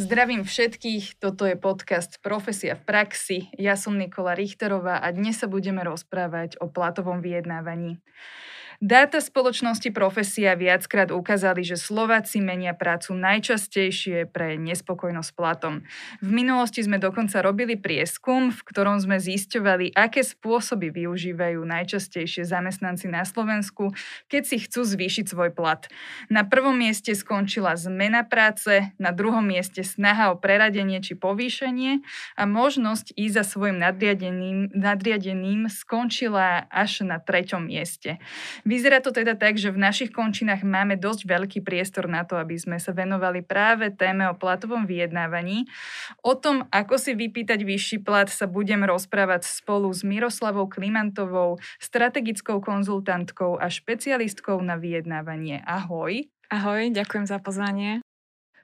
Zdravím všetkých, toto je podcast Profesia v praxi. Ja som Nikola Richterová a dnes sa budeme rozprávať o platovom vyjednávaní. Dáta spoločnosti Profesia viackrát ukázali, že Slováci menia prácu najčastejšie pre nespokojnosť platom. V minulosti sme dokonca robili prieskum, v ktorom sme zisťovali, aké spôsoby využívajú najčastejšie zamestnanci na Slovensku, keď si chcú zvýšiť svoj plat. Na prvom mieste skončila zmena práce, na druhom mieste snaha o preradenie či povýšenie a možnosť ísť za svojim nadriadeným, nadriadeným skončila až na treťom mieste. Vyzerá to teda tak, že v našich končinách máme dosť veľký priestor na to, aby sme sa venovali práve téme o platovom vyjednávaní. O tom, ako si vypýtať vyšší plat, sa budem rozprávať spolu s Miroslavou Klimantovou, strategickou konzultantkou a špecialistkou na vyjednávanie. Ahoj. Ahoj, ďakujem za pozvanie.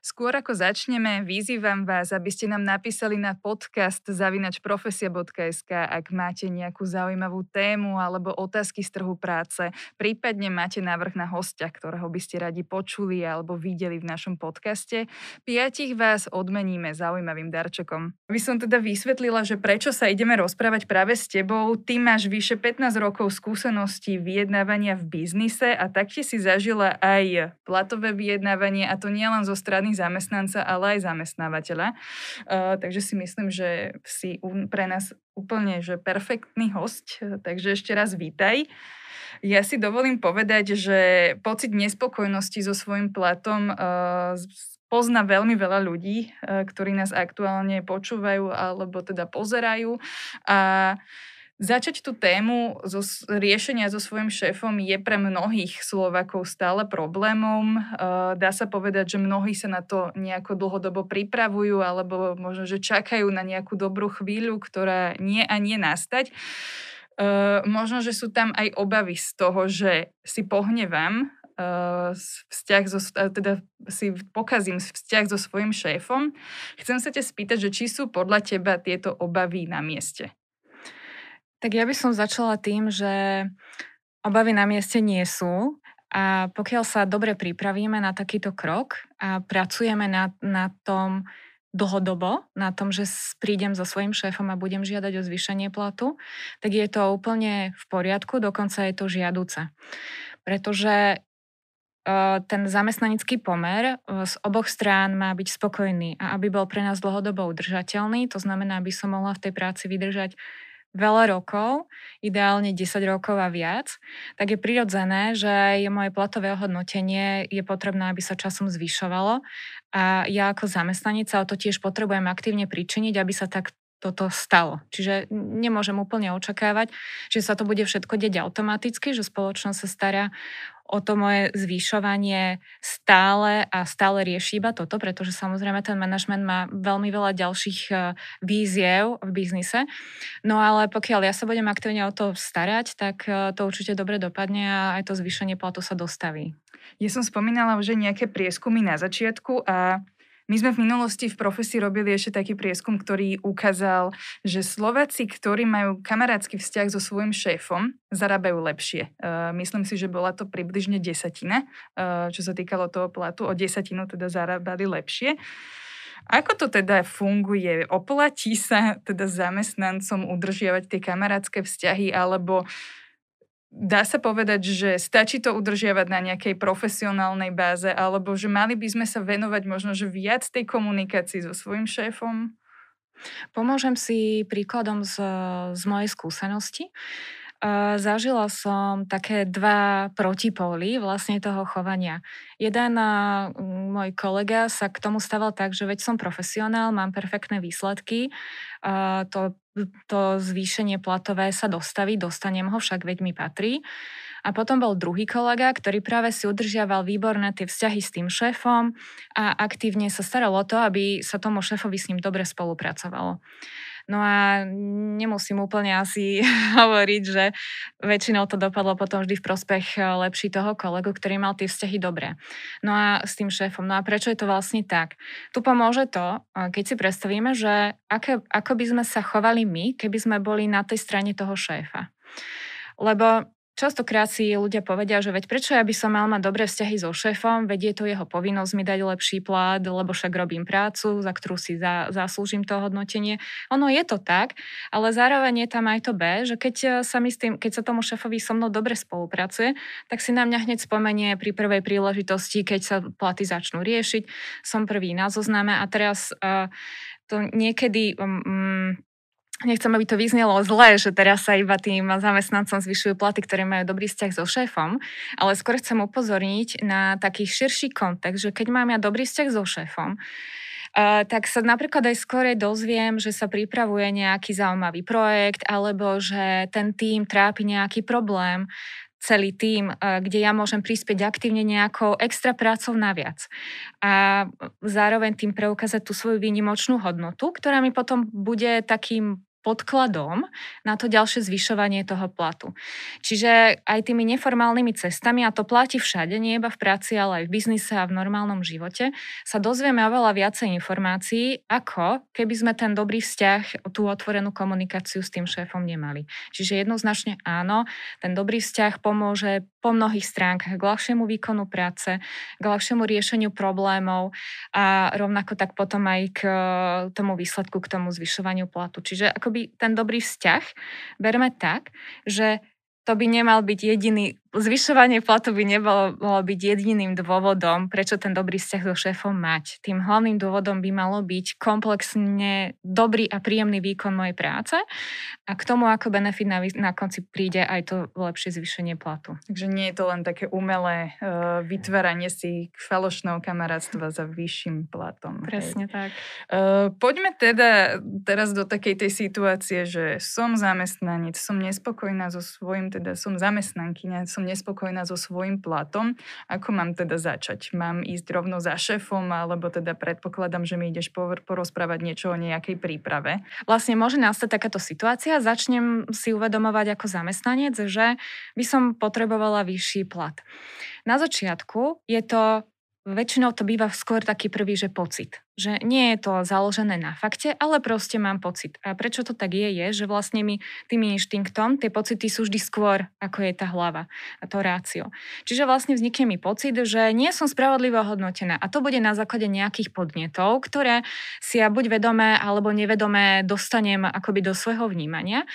Skôr ako začneme, vyzývam vás, aby ste nám napísali na podcast zavinačprofesia.sk, ak máte nejakú zaujímavú tému alebo otázky z trhu práce, prípadne máte návrh na hostia, ktorého by ste radi počuli alebo videli v našom podcaste. Piatich vás odmeníme zaujímavým darčekom. By som teda vysvetlila, že prečo sa ideme rozprávať práve s tebou. Ty máš vyše 15 rokov skúseností vyjednávania v biznise a taktiež si zažila aj platové vyjednávanie a to nielen zo strany zamestnanca, ale aj zamestnávateľa. Uh, takže si myslím, že si pre nás úplne že perfektný host, takže ešte raz vítaj. Ja si dovolím povedať, že pocit nespokojnosti so svojím platom uh, pozná veľmi veľa ľudí, uh, ktorí nás aktuálne počúvajú alebo teda pozerajú. A uh, Začať tú tému zo riešenia so svojím šéfom je pre mnohých Slovakov stále problémom. Dá sa povedať, že mnohí sa na to nejako dlhodobo pripravujú alebo možno, že čakajú na nejakú dobrú chvíľu, ktorá nie a nie nastať. Možno, že sú tam aj obavy z toho, že si pohnevám vzťah so, teda si pokazím vzťah so svojím šéfom. Chcem sa ťa spýtať, že či sú podľa teba tieto obavy na mieste? Tak ja by som začala tým, že obavy na mieste nie sú a pokiaľ sa dobre pripravíme na takýto krok a pracujeme na, na tom dlhodobo, na tom, že prídem so svojím šéfom a budem žiadať o zvýšenie platu, tak je to úplne v poriadku, dokonca je to žiaduce. Pretože e, ten zamestnanecký pomer e, z oboch strán má byť spokojný a aby bol pre nás dlhodobo udržateľný, to znamená, aby som mohla v tej práci vydržať veľa rokov, ideálne 10 rokov a viac, tak je prirodzené, že aj moje platové ohodnotenie je potrebné, aby sa časom zvyšovalo. A ja ako zamestnanec sa o to tiež potrebujem aktívne pričiniť, aby sa tak toto stalo. Čiže nemôžem úplne očakávať, že sa to bude všetko deť automaticky, že spoločnosť sa stará o to moje zvyšovanie stále a stále rieši iba toto, pretože samozrejme ten manažment má veľmi veľa ďalších e, víziev v biznise. No ale pokiaľ ja sa budem aktívne o to starať, tak e, to určite dobre dopadne a aj to zvýšenie platu sa dostaví. Ja som spomínala že nejaké prieskumy na začiatku a my sme v minulosti v profesii robili ešte taký prieskum, ktorý ukázal, že Slováci, ktorí majú kamarátsky vzťah so svojím šéfom, zarábajú lepšie. Uh, myslím si, že bola to približne desatina, uh, čo sa týkalo toho platu. O desatinu teda zarábali lepšie. Ako to teda funguje? Oplatí sa teda zamestnancom udržiavať tie kamarátske vzťahy, alebo Dá sa povedať, že stačí to udržiavať na nejakej profesionálnej báze, alebo že mali by sme sa venovať možno že viac tej komunikácii so svojím šéfom? Pomôžem si príkladom z, z mojej skúsenosti. Zažila som také dva protipóly vlastne toho chovania. Jeden môj kolega sa k tomu staval tak, že veď som profesionál, mám perfektné výsledky, to, to zvýšenie platové sa dostaví, dostanem ho, však veď mi patrí. A potom bol druhý kolega, ktorý práve si udržiaval výborné tie vzťahy s tým šéfom a aktívne sa staral o to, aby sa tomu šéfovi s ním dobre spolupracovalo. No a nemusím úplne asi hovoriť, že väčšinou to dopadlo potom vždy v prospech eh, lepší toho kolegu, ktorý mal tie vzťahy dobré. No a s tým šéfom. No a prečo je to vlastne tak? Tu pomôže to, eh, keď si predstavíme, že aké, ako by sme sa chovali my, keby sme boli na tej strane toho šéfa. Lebo častokrát si ľudia povedia, že veď prečo ja by som mal mať dobré vzťahy so šéfom, veď je to jeho povinnosť mi dať lepší plat, lebo však robím prácu, za ktorú si za, zaslúžim to hodnotenie. Ono je to tak, ale zároveň je tam aj to B, že keď sa, mi s tým, keď sa tomu šéfovi so mnou dobre spolupracuje, tak si na mňa hneď spomenie pri prvej príležitosti, keď sa platy začnú riešiť. Som prvý na zozname a teraz uh, to niekedy um, nechcem, aby to vyznelo zle, že teraz sa iba tým zamestnancom zvyšujú platy, ktoré majú dobrý vzťah so šéfom, ale skôr chcem upozorniť na taký širší kontext, že keď mám ja dobrý vzťah so šéfom, tak sa napríklad aj skôr dozviem, že sa pripravuje nejaký zaujímavý projekt alebo že ten tým trápi nejaký problém celý tým, kde ja môžem prispieť aktívne nejakou extra prácou naviac. A zároveň tým preukázať tú svoju výnimočnú hodnotu, ktorá mi potom bude takým podkladom na to ďalšie zvyšovanie toho platu. Čiže aj tými neformálnymi cestami, a to platí všade, nie iba v práci, ale aj v biznise a v normálnom živote, sa dozvieme oveľa viacej informácií, ako keby sme ten dobrý vzťah, tú otvorenú komunikáciu s tým šéfom nemali. Čiže jednoznačne áno, ten dobrý vzťah pomôže po mnohých stránkach k ľahšiemu výkonu práce, k ľahšiemu riešeniu problémov a rovnako tak potom aj k tomu výsledku, k tomu zvyšovaniu platu. Čiže ako akoby ten dobrý vzťah berme tak, že to by nemal byť jediný zvyšovanie platu by nebolo byť jediným dôvodom, prečo ten dobrý vzťah so šéfom mať. Tým hlavným dôvodom by malo byť komplexne dobrý a príjemný výkon mojej práce a k tomu ako benefit na, na konci príde aj to lepšie zvýšenie platu. Takže nie je to len také umelé uh, vytváranie si falošného kamarátstva za vyšším platom. Presne hej. tak. Uh, poďme teda teraz do takej tej situácie, že som zamestnanec, som nespokojná so svojím, teda som zamestnankyňa, som nespokojná so svojím platom. Ako mám teda začať? Mám ísť rovno za šéfom, alebo teda predpokladám, že mi ideš porozprávať niečo o nejakej príprave? Vlastne môže nastať takáto situácia. Začnem si uvedomovať ako zamestnanec, že by som potrebovala vyšší plat. Na začiatku je to väčšinou to býva skôr taký prvý, že pocit. Že nie je to založené na fakte, ale proste mám pocit. A prečo to tak je, je, že vlastne mi tým inštinktom tie pocity sú vždy skôr, ako je tá hlava a to rácio. Čiže vlastne vznikne mi pocit, že nie som spravodlivo hodnotená. A to bude na základe nejakých podnetov, ktoré si ja buď vedomé alebo nevedomé dostanem akoby do svojho vnímania.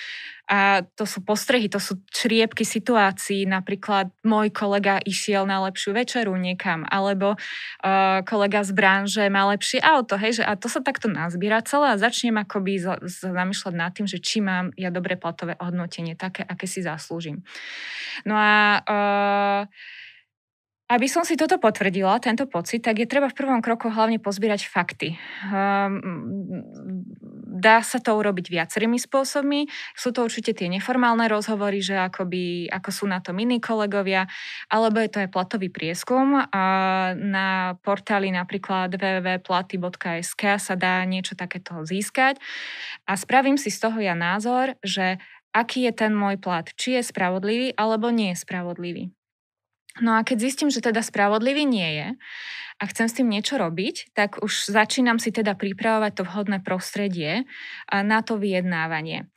A to sú postrehy, to sú čriepky situácií. Napríklad môj kolega išiel na lepšiu večeru niekam, alebo uh, kolega z branže má lepšie auto. Hej, že, a to sa takto nazbiera celé a začnem akoby zamýšľať nad tým, že či mám ja dobré platové hodnotenie, také, aké si zaslúžim. No a uh, aby som si toto potvrdila, tento pocit, tak je treba v prvom kroku hlavne pozbierať fakty. Um, dá sa to urobiť viacerými spôsobmi. Sú to určite tie neformálne rozhovory, že akoby, ako sú na tom iní kolegovia, alebo je to aj platový prieskum. Na portáli napríklad www.platy.sk sa dá niečo takéto získať. A spravím si z toho ja názor, že aký je ten môj plat, či je spravodlivý alebo nie je spravodlivý. No a keď zistím, že teda spravodlivý nie je a chcem s tým niečo robiť, tak už začínam si teda pripravovať to vhodné prostredie na to vyjednávanie.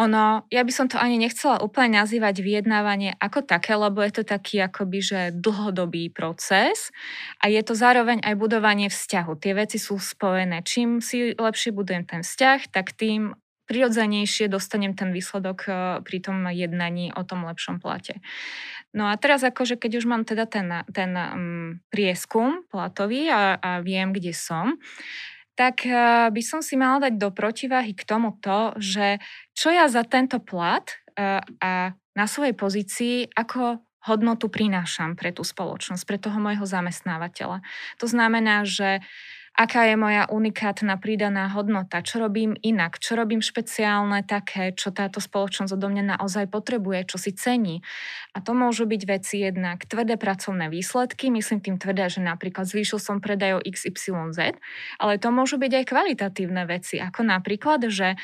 Ono, ja by som to ani nechcela úplne nazývať vyjednávanie ako také, lebo je to taký akoby, že dlhodobý proces a je to zároveň aj budovanie vzťahu. Tie veci sú spojené. Čím si lepšie budujem ten vzťah, tak tým prirodzenejšie dostanem ten výsledok eh, pri tom jednaní o tom lepšom plate. No a teraz akože keď už mám teda ten, ten um, prieskum platový a, a viem, kde som, tak uh, by som si mala dať do protiváhy k tomu to, že čo ja za tento plat uh, a na svojej pozícii, ako hodnotu prinášam pre tú spoločnosť, pre toho môjho zamestnávateľa. To znamená, že uh, aká je moja unikátna pridaná hodnota, čo robím inak, čo robím špeciálne také, čo táto spoločnosť odo mňa naozaj potrebuje, čo si cení. A to môžu byť veci jednak tvrdé pracovné výsledky, myslím tým tvrdé, že napríklad zvýšil som predaj o XYZ, ale to môžu byť aj kvalitatívne veci, ako napríklad, že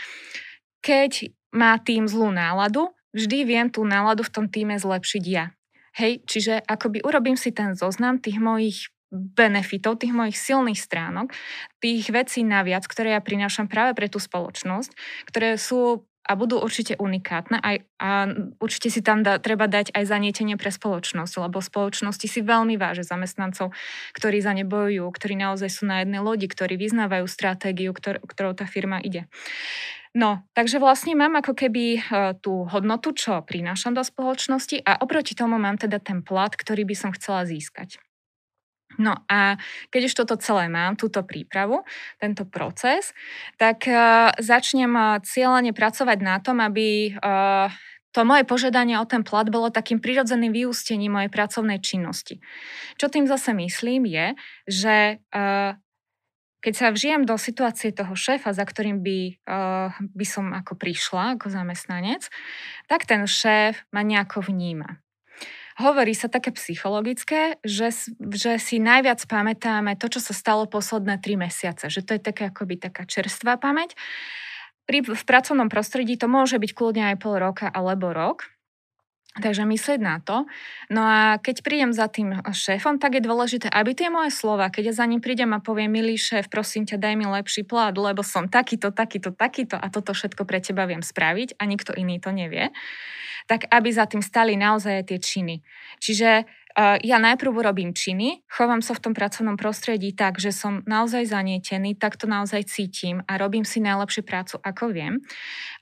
keď má tým zlú náladu, vždy viem tú náladu v tom týme zlepšiť ja. Hej, čiže akoby urobím si ten zoznam tých mojich benefitov, tých mojich silných stránok, tých vecí naviac, ktoré ja prinášam práve pre tú spoločnosť, ktoré sú a budú určite unikátne a, a určite si tam da, treba dať aj zanietenie pre spoločnosť, lebo spoločnosti si veľmi váže zamestnancov, ktorí za ne bojujú, ktorí naozaj sú na jednej lodi, ktorí vyznávajú stratégiu, ktor, ktorou tá firma ide. No, takže vlastne mám ako keby uh, tú hodnotu, čo prinášam do spoločnosti a oproti tomu mám teda ten plat, ktorý by som chcela získať. No a keď už toto celé mám, túto prípravu, tento proces, tak uh, začnem uh, cieľene pracovať na tom, aby uh, to moje požiadanie o ten plat bolo takým prirodzeným vyústením mojej pracovnej činnosti. Čo tým zase myslím je, že keď sa vžijem do situácie toho šéfa, za ktorým by, by som ako prišla ako zamestnanec, tak ten šéf ma nejako vníma. Hovorí sa také psychologické, že, že si najviac pamätáme to, čo sa stalo posledné tri mesiace. Že to je také akoby taká čerstvá pamäť. Pri, v pracovnom prostredí to môže byť kľudne aj pol roka alebo rok. Takže myslieť na to. No a keď prídem za tým šéfom, tak je dôležité, aby tie moje slova, keď ja za ním prídem a poviem, milý šéf, prosím ťa, daj mi lepší plat, lebo som takýto, takýto, takýto a toto všetko pre teba viem spraviť a nikto iný to nevie, tak aby za tým stali naozaj tie činy. Čiže ja najprv urobím činy, chovám sa v tom pracovnom prostredí tak, že som naozaj zanietený, tak to naozaj cítim a robím si najlepšiu prácu, ako viem.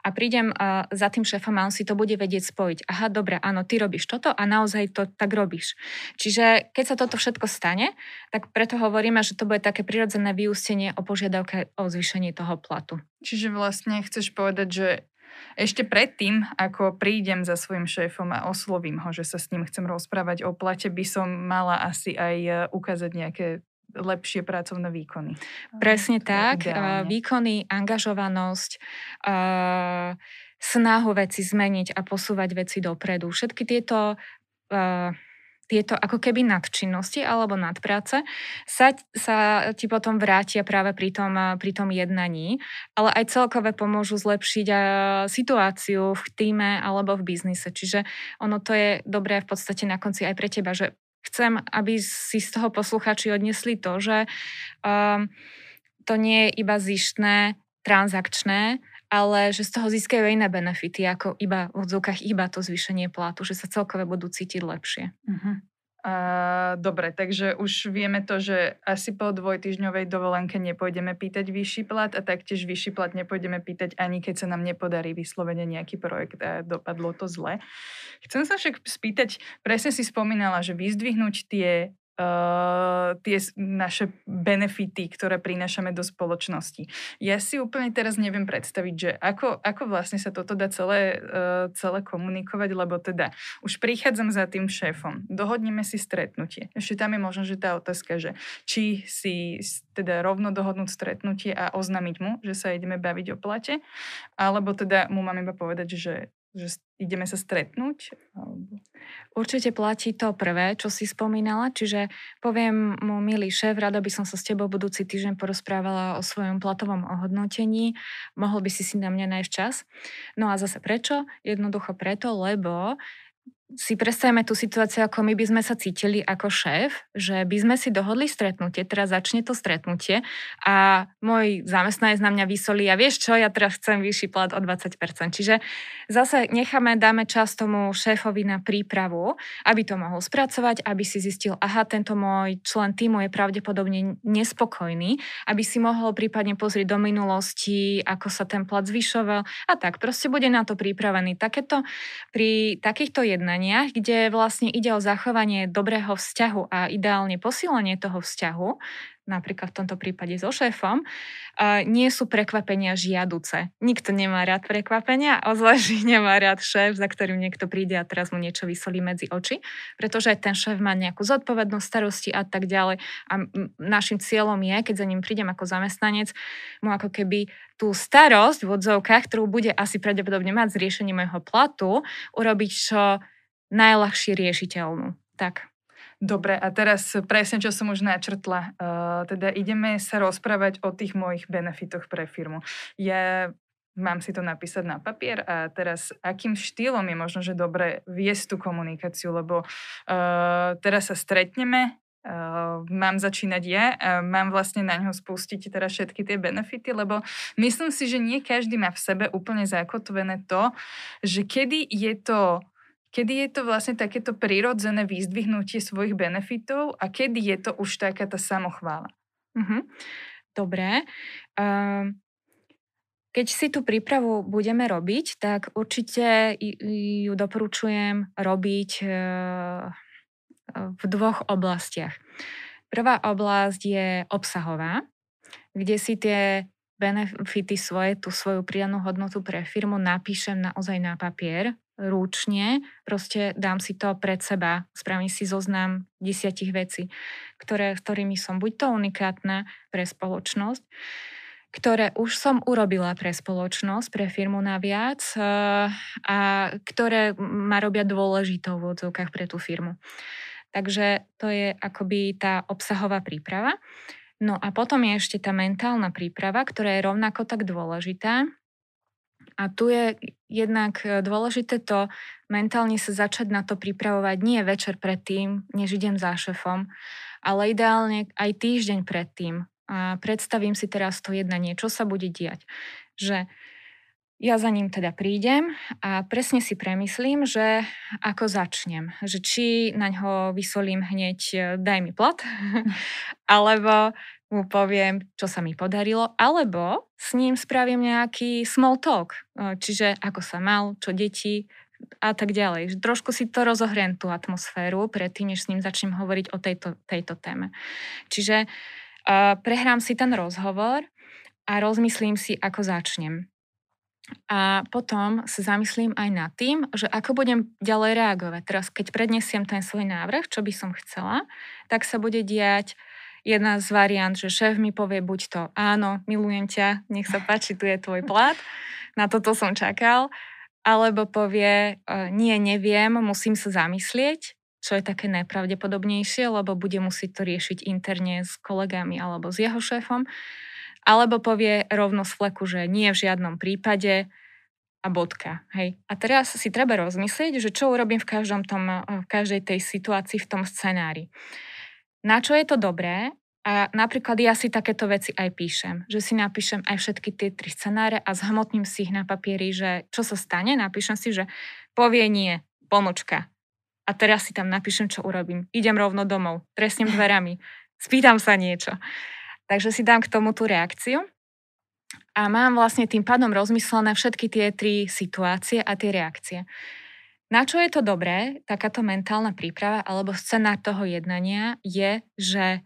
A prídem za tým šéfom a on si to bude vedieť spojiť. Aha, dobre, áno, ty robíš toto a naozaj to tak robíš. Čiže keď sa toto všetko stane, tak preto hovoríme, že to bude také prirodzené vyústenie o požiadavke o zvýšenie toho platu. Čiže vlastne chceš povedať, že ešte predtým, ako prídem za svojim šéfom a oslovím ho, že sa s ním chcem rozprávať o plate, by som mala asi aj e, ukázať nejaké lepšie pracovné výkony. Presne tak. Ideálne. Výkony, angažovanosť, snahu veci zmeniť a posúvať veci dopredu. Všetky tieto tieto ako keby nadčinnosti alebo nadpráce sa, sa ti potom vrátia práve pri tom, pri tom jednaní, ale aj celkové pomôžu zlepšiť situáciu v týme alebo v biznise. Čiže ono to je dobré v podstate na konci aj pre teba, že chcem, aby si z toho posluchači odnesli to, že um, to nie je iba zištné, transakčné, ale že z toho získajú iné benefity, ako iba v odzvukách iba to zvýšenie platu, že sa celkové budú cítiť lepšie. Uh-huh. Uh, dobre, takže už vieme to, že asi po dvojtyžňovej dovolenke nepôjdeme pýtať vyšší plat a taktiež vyšší plat nepôjdeme pýtať ani keď sa nám nepodarí vyslovene nejaký projekt a dopadlo to zle. Chcem sa však spýtať, presne si spomínala, že vyzdvihnúť tie uh, tie naše benefity, ktoré prinášame do spoločnosti. Ja si úplne teraz neviem predstaviť, že ako, ako vlastne sa toto dá celé, uh, celé komunikovať, lebo teda už prichádzam za tým šéfom, dohodneme si stretnutie. Ešte tam je možno, že tá otázka, že či si teda rovno dohodnúť stretnutie a oznámiť mu, že sa ideme baviť o plate, alebo teda mu mám iba povedať, že že ideme sa stretnúť? Určite platí to prvé, čo si spomínala, čiže poviem mu, milý šéf, rada by som sa s tebou budúci týždeň porozprávala o svojom platovom ohodnotení, mohol by si si na mňa nájsť čas. No a zase prečo? Jednoducho preto, lebo si predstavíme tú situáciu, ako my by sme sa cítili ako šéf, že by sme si dohodli stretnutie, teraz začne to stretnutie a môj zamestnanec na mňa vysolí a vieš čo, ja teraz chcem vyšší plat o 20%. Čiže zase necháme, dáme čas tomu šéfovi na prípravu, aby to mohol spracovať, aby si zistil, aha, tento môj člen týmu je pravdepodobne nespokojný, aby si mohol prípadne pozrieť do minulosti, ako sa ten plat zvyšoval a tak. Proste bude na to pripravený. Takéto, pri takýchto jednaní rokovaniach, kde vlastne ide o zachovanie dobrého vzťahu a ideálne posilenie toho vzťahu, napríklad v tomto prípade so šéfom, nie sú prekvapenia žiaduce. Nikto nemá rád prekvapenia, ozvlášť nemá rád šéf, za ktorým niekto príde a teraz mu niečo vysolí medzi oči, pretože ten šéf má nejakú zodpovednosť, starosti a tak ďalej. A našim cieľom je, keď za ním prídem ako zamestnanec, mu ako keby tú starosť v odzovkách, ktorú bude asi pravdepodobne mať z riešenia môjho platu, urobiť čo najľahšie riešiteľnú. Tak. Dobre, a teraz presne, čo som už načrtla. Uh, teda ideme sa rozprávať o tých mojich benefitoch pre firmu. Ja mám si to napísať na papier a teraz akým štýlom je možno, že dobre viesť tú komunikáciu, lebo uh, teraz sa stretneme, uh, mám začínať ja, uh, mám vlastne na ňo spustiť teraz všetky tie benefity, lebo myslím si, že nie každý má v sebe úplne zakotvené to, že kedy je to Kedy je to vlastne takéto prirodzené vyzdvihnutie svojich benefitov a kedy je to už taká tá samochvála? Uh-huh. Dobre. Uh, keď si tú prípravu budeme robiť, tak určite ju doporučujem robiť uh, v dvoch oblastiach. Prvá oblasť je obsahová, kde si tie benefity svoje, tú svoju pridanú hodnotu pre firmu napíšem naozaj na papier, ručne, proste dám si to pred seba, spravím si zoznam desiatich vecí, ktoré, ktorými som buď to unikátna pre spoločnosť, ktoré už som urobila pre spoločnosť, pre firmu naviac eh, a ktoré ma robia dôležitou v odzovkách pre tú firmu. Takže to je akoby tá obsahová príprava. No a potom je ešte tá mentálna príprava, ktorá je rovnako tak dôležitá, a tu je jednak e, dôležité to mentálne sa začať na to pripravovať nie večer predtým, než idem za šefom, ale ideálne aj týždeň predtým. A predstavím si teraz to jednanie, čo sa bude diať. Že ja za ním teda prídem a presne si premyslím, že ako začnem. Že či na ňo vysolím hneď e, daj mi plat, alebo mu poviem, čo sa mi podarilo, alebo s ním spravím nejaký small talk, čiže ako sa mal, čo deti a tak ďalej. Trošku si to rozohriem tú atmosféru predtým, než s ním začnem hovoriť o tejto, tejto téme. Čiže uh, prehrám si ten rozhovor a rozmyslím si, ako začnem. A potom sa zamyslím aj nad tým, že ako budem ďalej reagovať. Teraz, keď prednesiem ten svoj návrh, čo by som chcela, tak sa bude diať jedna z variant, že šéf mi povie buď to áno, milujem ťa, nech sa páči, tu je tvoj plat, na toto som čakal, alebo povie e, nie, neviem, musím sa zamyslieť, čo je také najpravdepodobnejšie, lebo bude musieť to riešiť interne s kolegami alebo s jeho šéfom, alebo povie rovno z fleku, že nie v žiadnom prípade a bodka. Hej. A teraz si treba rozmyslieť, že čo urobím v, každom tom, v každej tej situácii, v tom scenári. Na čo je to dobré? A napríklad ja si takéto veci aj píšem, že si napíšem aj všetky tie tri scenáre a zhmotním si ich na papieri, že čo sa stane, napíšem si, že povie nie, pomočka. A teraz si tam napíšem, čo urobím. Idem rovno domov, trestnem dverami, spýtam sa niečo. Takže si dám k tomu tú reakciu a mám vlastne tým pádom rozmyslené všetky tie tri situácie a tie reakcie. Na čo je to dobré, takáto mentálna príprava alebo scenár toho jednania je, že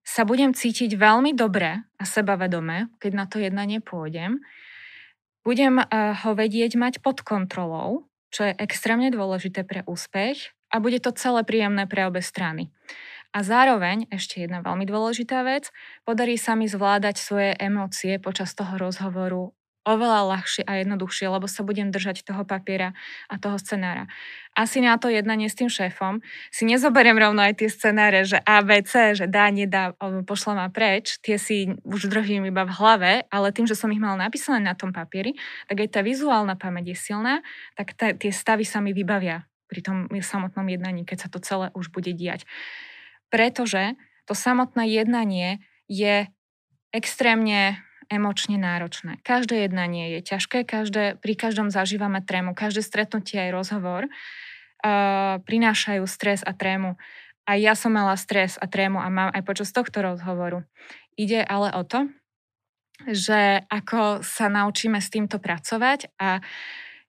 sa budem cítiť veľmi dobre a sebavedome, keď na to jednanie pôjdem. Budem uh, ho vedieť mať pod kontrolou, čo je extrémne dôležité pre úspech a bude to celé príjemné pre obe strany. A zároveň, ešte jedna veľmi dôležitá vec, podarí sa mi zvládať svoje emócie počas toho rozhovoru oveľa ľahšie a jednoduchšie, lebo sa budem držať toho papiera a toho scenára. Asi na to jednanie s tým šéfom si nezoberiem rovno aj tie scenáre, že A, B, C, že dá, nedá, pošla ma preč, tie si už držím iba v hlave, ale tým, že som ich mal napísané na tom papieri, tak aj tá vizuálna pamäť je silná, tak tá, tie stavy sa mi vybavia pri tom samotnom jednaní, keď sa to celé už bude diať. Pretože to samotné jednanie je extrémne emočne náročné. Každé jednanie je ťažké, každé, pri každom zažívame trému, každé stretnutie aj rozhovor uh, prinášajú stres a trému. A ja som mala stres a trému a mám aj počas tohto rozhovoru. Ide ale o to, že ako sa naučíme s týmto pracovať a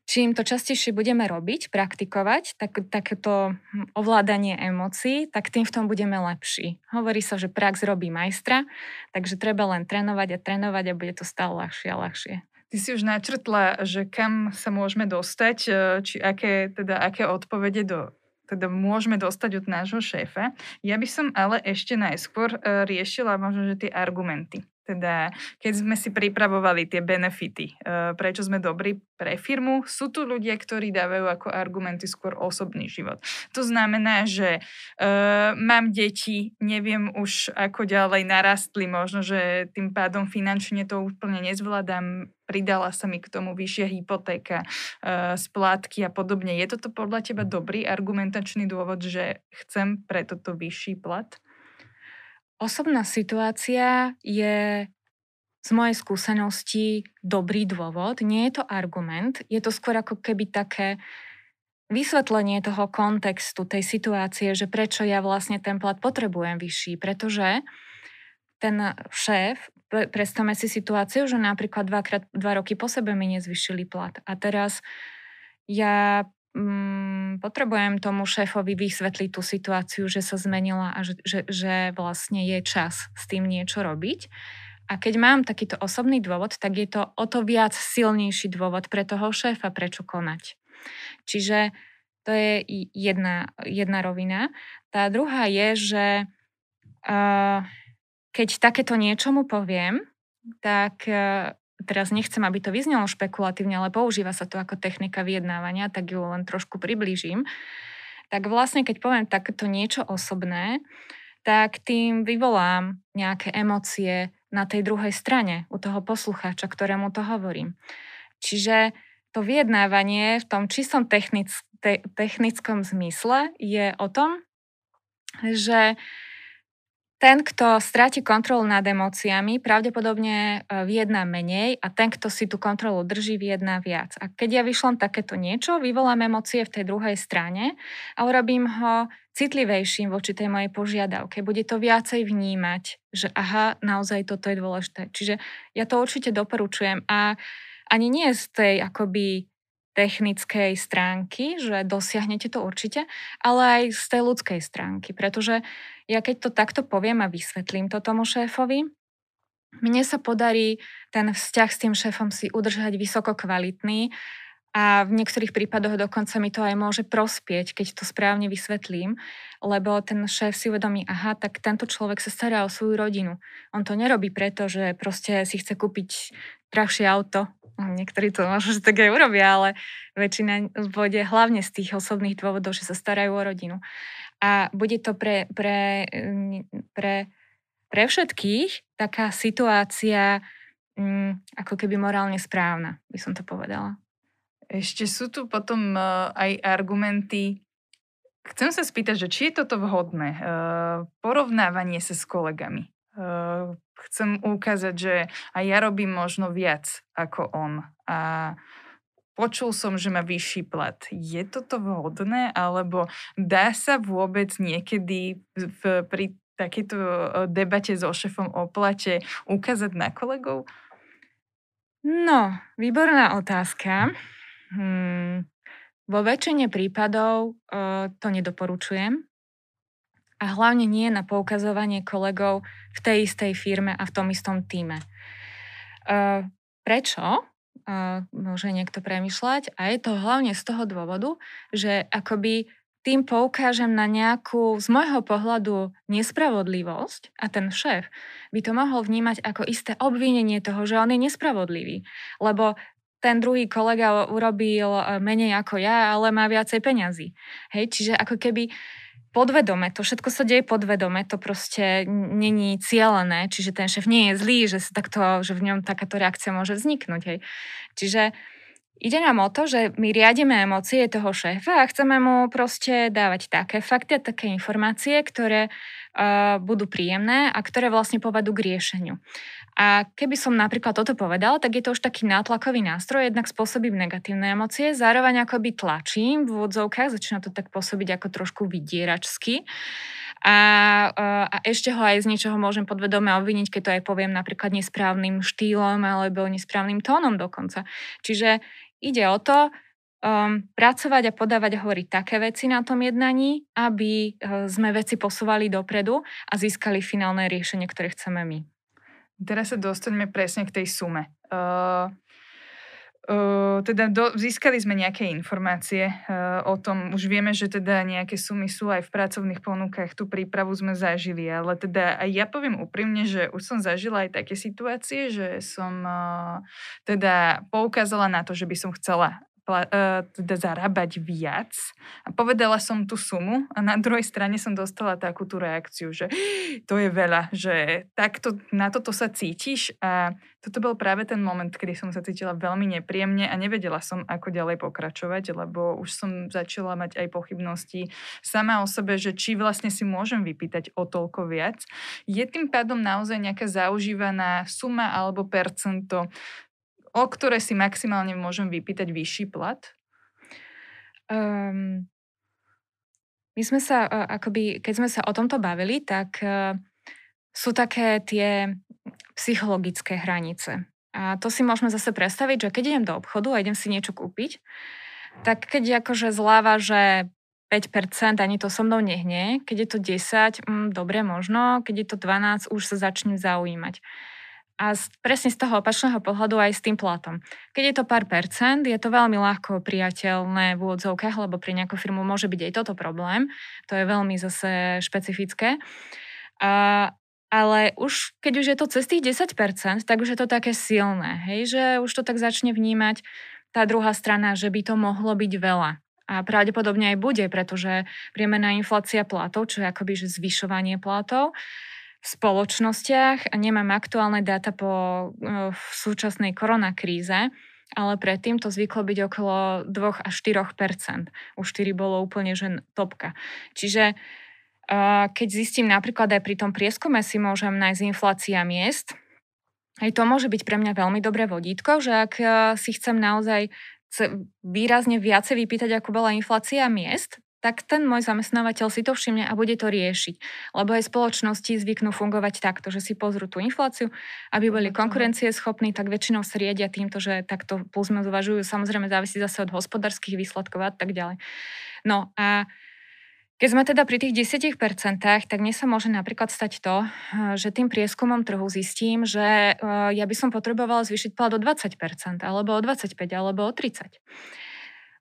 Čím to častejšie budeme robiť, praktikovať, tak, takéto hm, ovládanie emócií, tak tým v tom budeme lepší. Hovorí sa, že prax robí majstra, takže treba len trénovať a trénovať a bude to stále ľahšie a ľahšie. Ty si už načrtla, že kam sa môžeme dostať, e, či aké, teda, aké odpovede do, teda môžeme dostať od nášho šéfa. Ja by som ale ešte najskôr e, riešila možno, že tie argumenty. Teda, keď sme si pripravovali tie benefity, uh, prečo sme dobrí pre firmu, sú tu ľudia, ktorí dávajú ako argumenty skôr osobný život. To znamená, že uh, mám deti, neviem už ako ďalej narastli, možno, že tým pádom finančne to úplne nezvládam, pridala sa mi k tomu vyššia hypotéka, uh, splátky a podobne. Je toto podľa teba dobrý argumentačný dôvod, že chcem pre toto vyšší plat? Osobná situácia je z mojej skúsenosti dobrý dôvod, nie je to argument, je to skôr ako keby také vysvetlenie toho kontextu, tej situácie, že prečo ja vlastne ten plat potrebujem vyšší, pretože ten šéf, predstavme si situáciu, že napríklad dvakrát, dva roky po sebe mi nezvyšili plat. A teraz ja mm, potrebujem tomu šéfovi vysvetliť tú situáciu, že sa zmenila a že, že, že vlastne je čas s tým niečo robiť. A keď mám takýto osobný dôvod, tak je to o to viac silnejší dôvod pre toho šéfa, prečo konať. Čiže to je jedna, jedna rovina. Tá druhá je, že uh, keď takéto niečo mu poviem, tak uh, teraz nechcem, aby to vyznelo špekulatívne, ale používa sa to ako technika vyjednávania, tak ju len trošku priblížim. Tak vlastne, keď poviem takéto niečo osobné, tak tým vyvolám nejaké emócie, na tej druhej strane, u toho poslucháča, ktorému to hovorím. Čiže to vyjednávanie v tom čistom technic, te, technickom zmysle je o tom, že ten, kto stráti kontrolu nad emóciami, pravdepodobne e, vyjedná menej a ten, kto si tú kontrolu drží, vyjedná viac. A keď ja vyšlom takéto niečo, vyvolám emócie v tej druhej strane a urobím ho citlivejším voči tej mojej požiadavke. Bude to viacej vnímať, že aha, naozaj toto je dôležité. Čiže ja to určite doporučujem a ani nie z tej akoby technickej stránky, že dosiahnete to určite, ale aj z tej ľudskej stránky. Pretože ja keď to takto poviem a vysvetlím to tomu šéfovi, mne sa podarí ten vzťah s tým šéfom si udržať vysoko kvalitný a v niektorých prípadoch dokonca mi to aj môže prospieť, keď to správne vysvetlím, lebo ten šéf si uvedomí, aha, tak tento človek sa stará o svoju rodinu. On to nerobí preto, že proste si chce kúpiť drahšie auto. Niektorí to možno, že tak aj urobia, ale väčšina bude hlavne z tých osobných dôvodov, že sa starajú o rodinu. A bude to pre, pre, pre, pre všetkých taká situácia mm, ako keby morálne správna, by som to povedala. Ešte sú tu potom uh, aj argumenty. Chcem sa spýtať, že či je toto vhodné? Uh, porovnávanie sa s kolegami. Uh, chcem ukázať, že aj ja robím možno viac ako on. A počul som, že má vyšší plat. Je toto vhodné? Alebo dá sa vôbec niekedy v, pri takejto debate so šefom o plate ukázať na kolegov? No, výborná otázka. Hmm, vo väčšine prípadov uh, to nedoporučujem a hlavne nie na poukazovanie kolegov v tej istej firme a v tom istom týme. Uh, prečo? Uh, môže niekto premyšľať a je to hlavne z toho dôvodu, že akoby tým poukážem na nejakú z môjho pohľadu nespravodlivosť a ten šéf by to mohol vnímať ako isté obvinenie toho, že on je nespravodlivý. Lebo ten druhý kolega urobil e, menej ako ja, ale má viacej peňazí. Hej, čiže ako keby podvedome, to všetko sa deje podvedome, to proste není cieľené, čiže ten šéf nie je zlý, že, takto, že v ňom takáto reakcia môže vzniknúť. Hej. Čiže ide nám o to, že my riadime emócie toho šéfa a chceme mu proste dávať také fakty a také informácie, ktoré uh, budú príjemné a ktoré vlastne povedú k riešeniu. A keby som napríklad toto povedal, tak je to už taký nátlakový nástroj, jednak spôsobím negatívne emócie, zároveň akoby tlačím v úvodzovkách, začína to tak pôsobiť ako trošku vydieračsky. A, a ešte ho aj z niečoho môžem podvedome obviniť, keď to aj poviem napríklad nesprávnym štýlom alebo nesprávnym tónom dokonca. Čiže ide o to, um, pracovať a podávať a hovoriť také veci na tom jednaní, aby uh, sme veci posúvali dopredu a získali finálne riešenie, ktoré chceme my. Teraz sa dostaneme presne k tej sume. Uh, teda do, získali sme nejaké informácie uh, o tom, už vieme, že teda nejaké sumy sú aj v pracovných ponukách, tú prípravu sme zažili, ale teda aj ja poviem úprimne, že už som zažila aj také situácie, že som uh, teda poukázala na to, že by som chcela teda zarábať viac. A povedala som tú sumu a na druhej strane som dostala takú tú reakciu, že to je veľa, že takto, na toto sa cítiš a toto bol práve ten moment, kedy som sa cítila veľmi nepríjemne a nevedela som, ako ďalej pokračovať, lebo už som začala mať aj pochybnosti sama o sebe, že či vlastne si môžem vypýtať o toľko viac. Je tým pádom naozaj nejaká zaužívaná suma alebo percento, o ktoré si maximálne môžem vypýtať vyšší plat? Um, my sme sa, uh, akoby, keď sme sa o tomto bavili, tak uh, sú také tie psychologické hranice. A to si môžeme zase predstaviť, že keď idem do obchodu a idem si niečo kúpiť, tak keď akože zláva, že 5%, ani to so mnou nehne. Keď je to 10, mm, dobre možno, keď je to 12, už sa začnem zaujímať. A z, presne z toho opačného pohľadu aj s tým platom. Keď je to pár percent, je to veľmi ľahko priateľné v úvodzovkách, lebo pri nejakú firmu môže byť aj toto problém. To je veľmi zase špecifické. A, ale už, keď už je to cez tých 10%, tak už je to také silné, hej, že už to tak začne vnímať tá druhá strana, že by to mohlo byť veľa. A pravdepodobne aj bude, pretože priemerná inflácia platov, čo je akoby že zvyšovanie platov, spoločnostiach, a nemám aktuálne dáta po e, v súčasnej koronakríze, ale predtým to zvyklo byť okolo 2 až 4% Už 4 bolo úplne že topka. Čiže keď zistím napríklad aj pri tom prieskume si môžem nájsť inflácia miest, aj to môže byť pre mňa veľmi dobré vodítko, že ak si chcem naozaj výrazne viacej vypýtať, ako bola inflácia miest, tak ten môj zamestnávateľ si to všimne a bude to riešiť. Lebo aj spoločnosti zvyknú fungovať takto, že si pozrú tú infláciu, aby boli konkurencieschopní, tak väčšinou sa riedia týmto, že takto plus zvažujú. Samozrejme závisí zase od hospodárskych výsledkov a tak ďalej. No a keď sme teda pri tých 10%, tak mne sa môže napríklad stať to, eh, že tým prieskumom trhu zistím, že eh, ja by som potrebovala zvýšiť plat o 20%, alebo o 25%, alebo o 30%.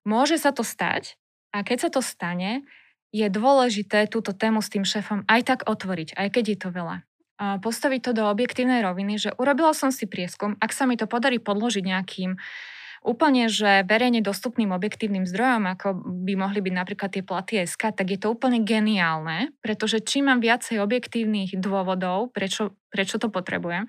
Môže sa to stať a keď sa to stane, je dôležité túto tému s tým šéfom aj tak otvoriť, aj keď je to veľa. Postaviť to do objektívnej roviny, že urobila som si prieskum, ak sa mi to podarí podložiť nejakým úplne, že verejne dostupným objektívnym zdrojom, ako by mohli byť napríklad tie platy SK, tak je to úplne geniálne, pretože čím mám viacej objektívnych dôvodov, prečo, prečo to potrebujem,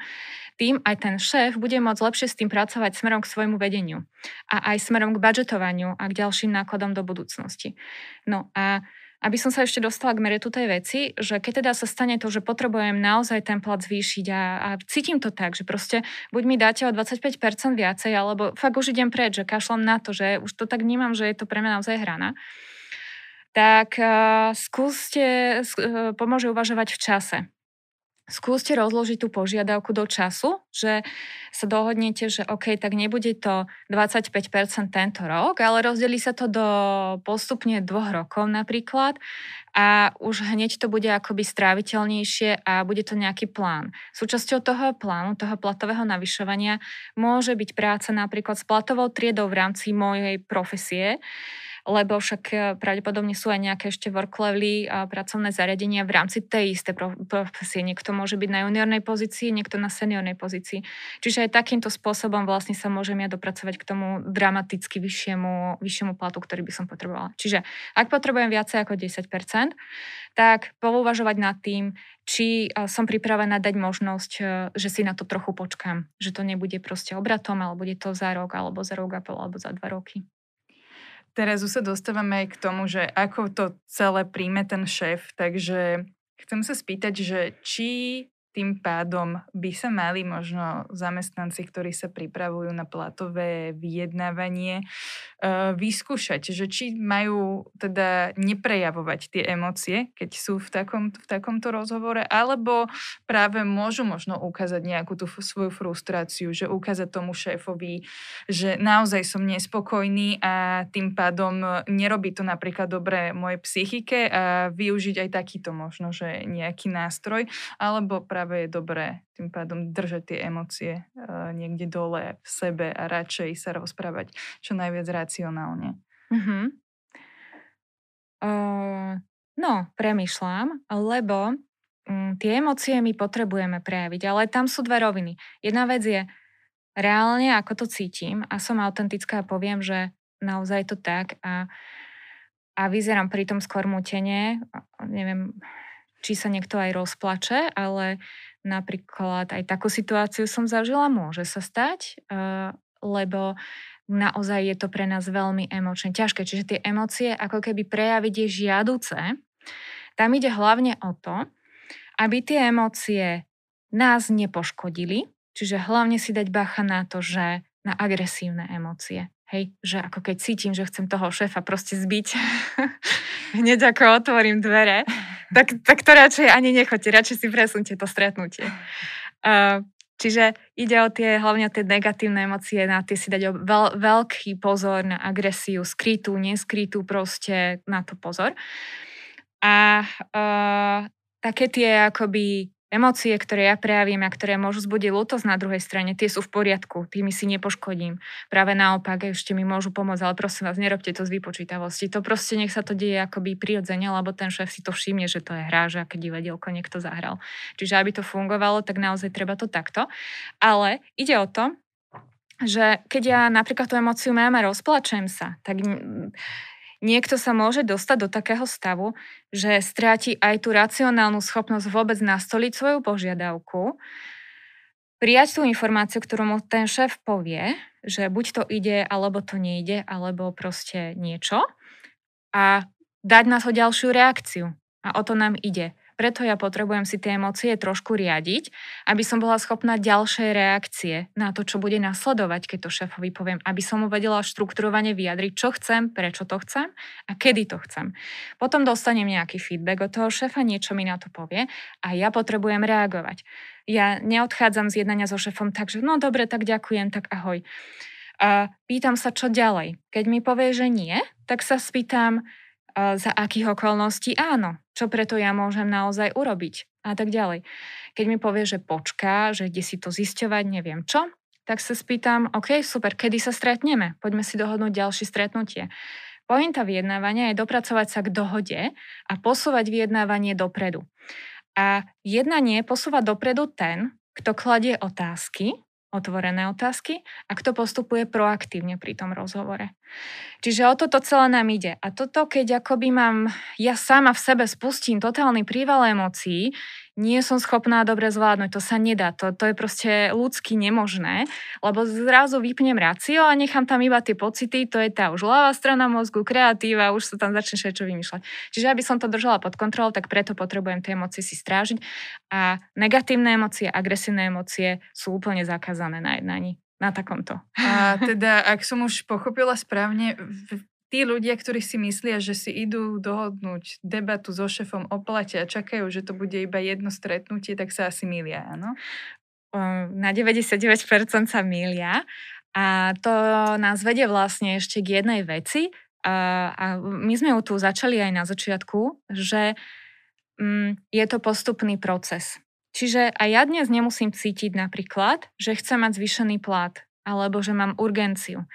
tým aj ten šéf bude môcť lepšie s tým pracovať smerom k svojmu vedeniu a aj smerom k budžetovaniu a k ďalším nákladom do budúcnosti. No a aby som sa ešte dostala k meritu tej veci, že keď teda sa stane to, že potrebujem naozaj ten plat zvýšiť a, a cítim to tak, že proste buď mi dáte o 25% viacej, alebo fakt už idem preč, že kašlom na to, že už to tak vnímam, že je to pre mňa naozaj hrana, tak uh, skúste, uh, pomôže uvažovať v čase skúste rozložiť tú požiadavku do času, že sa dohodnete, že OK, tak nebude to 25% tento rok, ale rozdeli sa to do postupne dvoch rokov napríklad a už hneď to bude akoby stráviteľnejšie a bude to nejaký plán. Súčasťou toho plánu, toho platového navyšovania môže byť práca napríklad s platovou triedou v rámci mojej profesie, lebo však e, pravdepodobne sú aj nejaké ešte work a pracovné zariadenia v rámci tej istej profesie. Niekto môže byť na juniornej pozícii, niekto na seniornej pozícii. Čiže aj takýmto spôsobom vlastne sa môžem ja dopracovať k tomu dramaticky vyššiemu, vyššiemu platu, ktorý by som potrebovala. Čiže ak potrebujem viacej ako 10%, tak pouvažovať nad tým, či e, som pripravená dať možnosť, e, že si na to trochu počkám. Že to nebude proste obratom, ale bude to za rok, alebo za rok a pol, alebo za dva roky. Teraz už sa dostávame aj k tomu, že ako to celé príjme ten šéf, takže chcem sa spýtať, že či tým pádom by sa mali možno zamestnanci, ktorí sa pripravujú na platové vyjednávanie, uh, vyskúšať, že či majú teda neprejavovať tie emócie, keď sú v, takom, v takomto rozhovore, alebo práve môžu možno ukázať nejakú tú svoju frustráciu, že ukázať tomu šéfovi, že naozaj som nespokojný a tým pádom nerobí to napríklad dobre mojej psychike a využiť aj takýto možno, že nejaký nástroj, alebo práve práve je dobré tým pádom držať tie emócie uh, niekde dole v sebe a radšej sa rozprávať čo najviac racionálne. Mm-hmm. Uh, no, premyšľam, lebo um, tie emócie my potrebujeme prejaviť, ale tam sú dve roviny. Jedna vec je reálne, ako to cítim a som autentická a poviem, že naozaj to tak a, a vyzerám pritom skôr mutene, neviem, či sa niekto aj rozplače, ale napríklad aj takú situáciu som zažila, môže sa stať, lebo naozaj je to pre nás veľmi emočne ťažké. Čiže tie emócie ako keby prejaviť je žiaduce. Tam ide hlavne o to, aby tie emócie nás nepoškodili, čiže hlavne si dať bacha na to, že na agresívne emócie. Hej, že ako keď cítim, že chcem toho šéfa proste zbiť, hneď ako otvorím dvere, tak, tak to radšej ani nechoďte, radšej si presunte to stretnutie. Uh, čiže ide o tie, hlavne o tie negatívne emócie, na tie si dať veľ, veľký pozor na agresiu, skrytú, neskrytú, proste na to pozor. A uh, také tie akoby Emócie, ktoré ja prejavím a ktoré môžu zbudiť lútosť na druhej strane, tie sú v poriadku, tými si nepoškodím. Práve naopak, ešte mi môžu pomôcť, ale prosím vás, nerobte to z vypočítavosti. To proste nech sa to deje akoby prirodzene, lebo ten šéf si to všimne, že to je hra, že aké divadielko niekto zahral. Čiže aby to fungovalo, tak naozaj treba to takto. Ale ide o to, že keď ja napríklad tú emóciu mám a rozplačem sa, tak niekto sa môže dostať do takého stavu, že stráti aj tú racionálnu schopnosť vôbec nastoliť svoju požiadavku, prijať tú informáciu, ktorú mu ten šéf povie, že buď to ide, alebo to nejde, alebo proste niečo a dať na to ďalšiu reakciu. A o to nám ide. Preto ja potrebujem si tie emócie trošku riadiť, aby som bola schopná ďalšej reakcie na to, čo bude nasledovať, keď to šéfovi poviem, aby som mu vedela štruktúrovane vyjadriť, čo chcem, prečo to chcem a kedy to chcem. Potom dostanem nejaký feedback od toho šéfa, niečo mi na to povie a ja potrebujem reagovať. Ja neodchádzam z jednania so šéfom tak, že no dobre, tak ďakujem, tak ahoj. A pýtam sa, čo ďalej. Keď mi povie, že nie, tak sa spýtam, za akých okolností áno, čo preto ja môžem naozaj urobiť a tak ďalej. Keď mi povie, že počká, že ide si to zisťovať, neviem čo, tak sa spýtam, OK, super, kedy sa stretneme? Poďme si dohodnúť ďalšie stretnutie. Pointa vyjednávania je dopracovať sa k dohode a posúvať vyjednávanie dopredu. A jednanie posúva dopredu ten, kto kladie otázky otvorené otázky a kto postupuje proaktívne pri tom rozhovore. Čiže o toto celé nám ide. A toto, keď akoby mám, ja sama v sebe spustím totálny príval emócií, nie som schopná dobre zvládnuť. To sa nedá. To, to je proste ľudsky nemožné, lebo zrazu vypnem rácio a nechám tam iba tie pocity, to je tá už ľavá strana mozgu, kreatíva, už sa tam začne všetko vymýšľať. Čiže aby som to držala pod kontrolou, tak preto potrebujem tie emócie si strážiť a negatívne emócie, agresívne emócie sú úplne zakázané na jednaní na takomto. A teda, ak som už pochopila správne, tí ľudia, ktorí si myslia, že si idú dohodnúť debatu so šefom o plate a čakajú, že to bude iba jedno stretnutie, tak sa asi milia, áno? Na 99% sa milia a to nás vedie vlastne ešte k jednej veci a, a my sme ju tu začali aj na začiatku, že mm, je to postupný proces. Čiže aj ja dnes nemusím cítiť napríklad, že chcem mať zvýšený plat alebo že mám urgenciu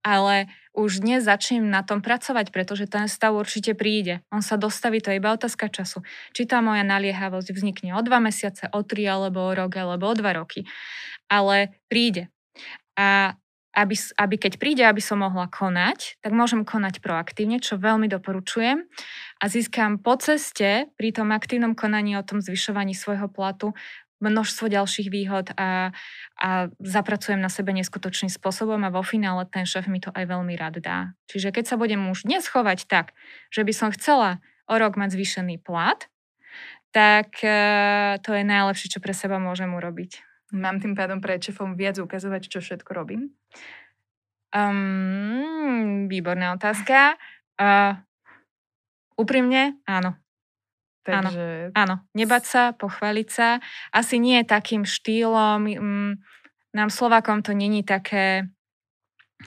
ale už dnes začnem na tom pracovať, pretože ten stav určite príde. On sa dostaví, to je iba otázka času. Či tá moja naliehavosť vznikne o dva mesiace, o tri, alebo o rok, alebo o dva roky. Ale príde. A aby, aby keď príde, aby som mohla konať, tak môžem konať proaktívne, čo veľmi doporučujem a získam po ceste pri tom aktívnom konaní o tom zvyšovaní svojho platu množstvo ďalších výhod a, a zapracujem na sebe neskutočným spôsobom a vo finále ten šéf mi to aj veľmi rád dá. Čiže keď sa budem už dnes chovať tak, že by som chcela o rok mať zvýšený plat, tak uh, to je najlepšie, čo pre seba môžem urobiť. Mám tým pádom pred šefom viac ukazovať, čo všetko robím? Um, výborná otázka. Uh, úprimne, áno. Takže... Áno, áno, nebať sa, pochváliť sa. Asi nie takým štýlom. Mm, nám Slovakom to není také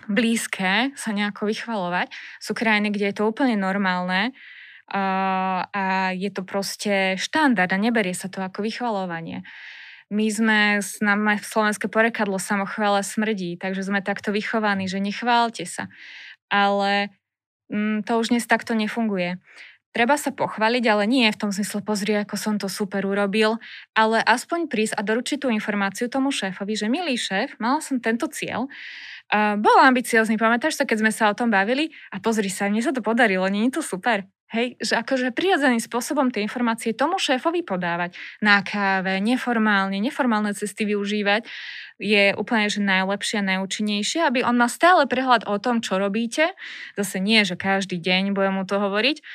blízke sa nejako vychvalovať. Sú krajiny, kde je to úplne normálne uh, a je to proste štandard a neberie sa to ako vychvalovanie. My sme, nám v slovenské porekadlo samochvála smrdí, takže sme takto vychovaní, že nechválte sa. Ale mm, to už dnes takto nefunguje. Treba sa pochváliť, ale nie v tom zmysle pozri, ako som to super urobil, ale aspoň prísť a doručiť tú informáciu tomu šéfovi, že milý šéf, mala som tento cieľ, Uh, bol ambiciózny, pamätáš sa, keď sme sa o tom bavili? A pozri sa, mne sa to podarilo, nie je to super? Hej, že akože prirodzeným spôsobom tie informácie tomu šéfovi podávať. Na káve, neformálne, neformálne cesty využívať je úplne že najlepšie a najúčinnejšie, aby on má stále prehľad o tom, čo robíte. Zase nie, že každý deň budem mu to hovoriť,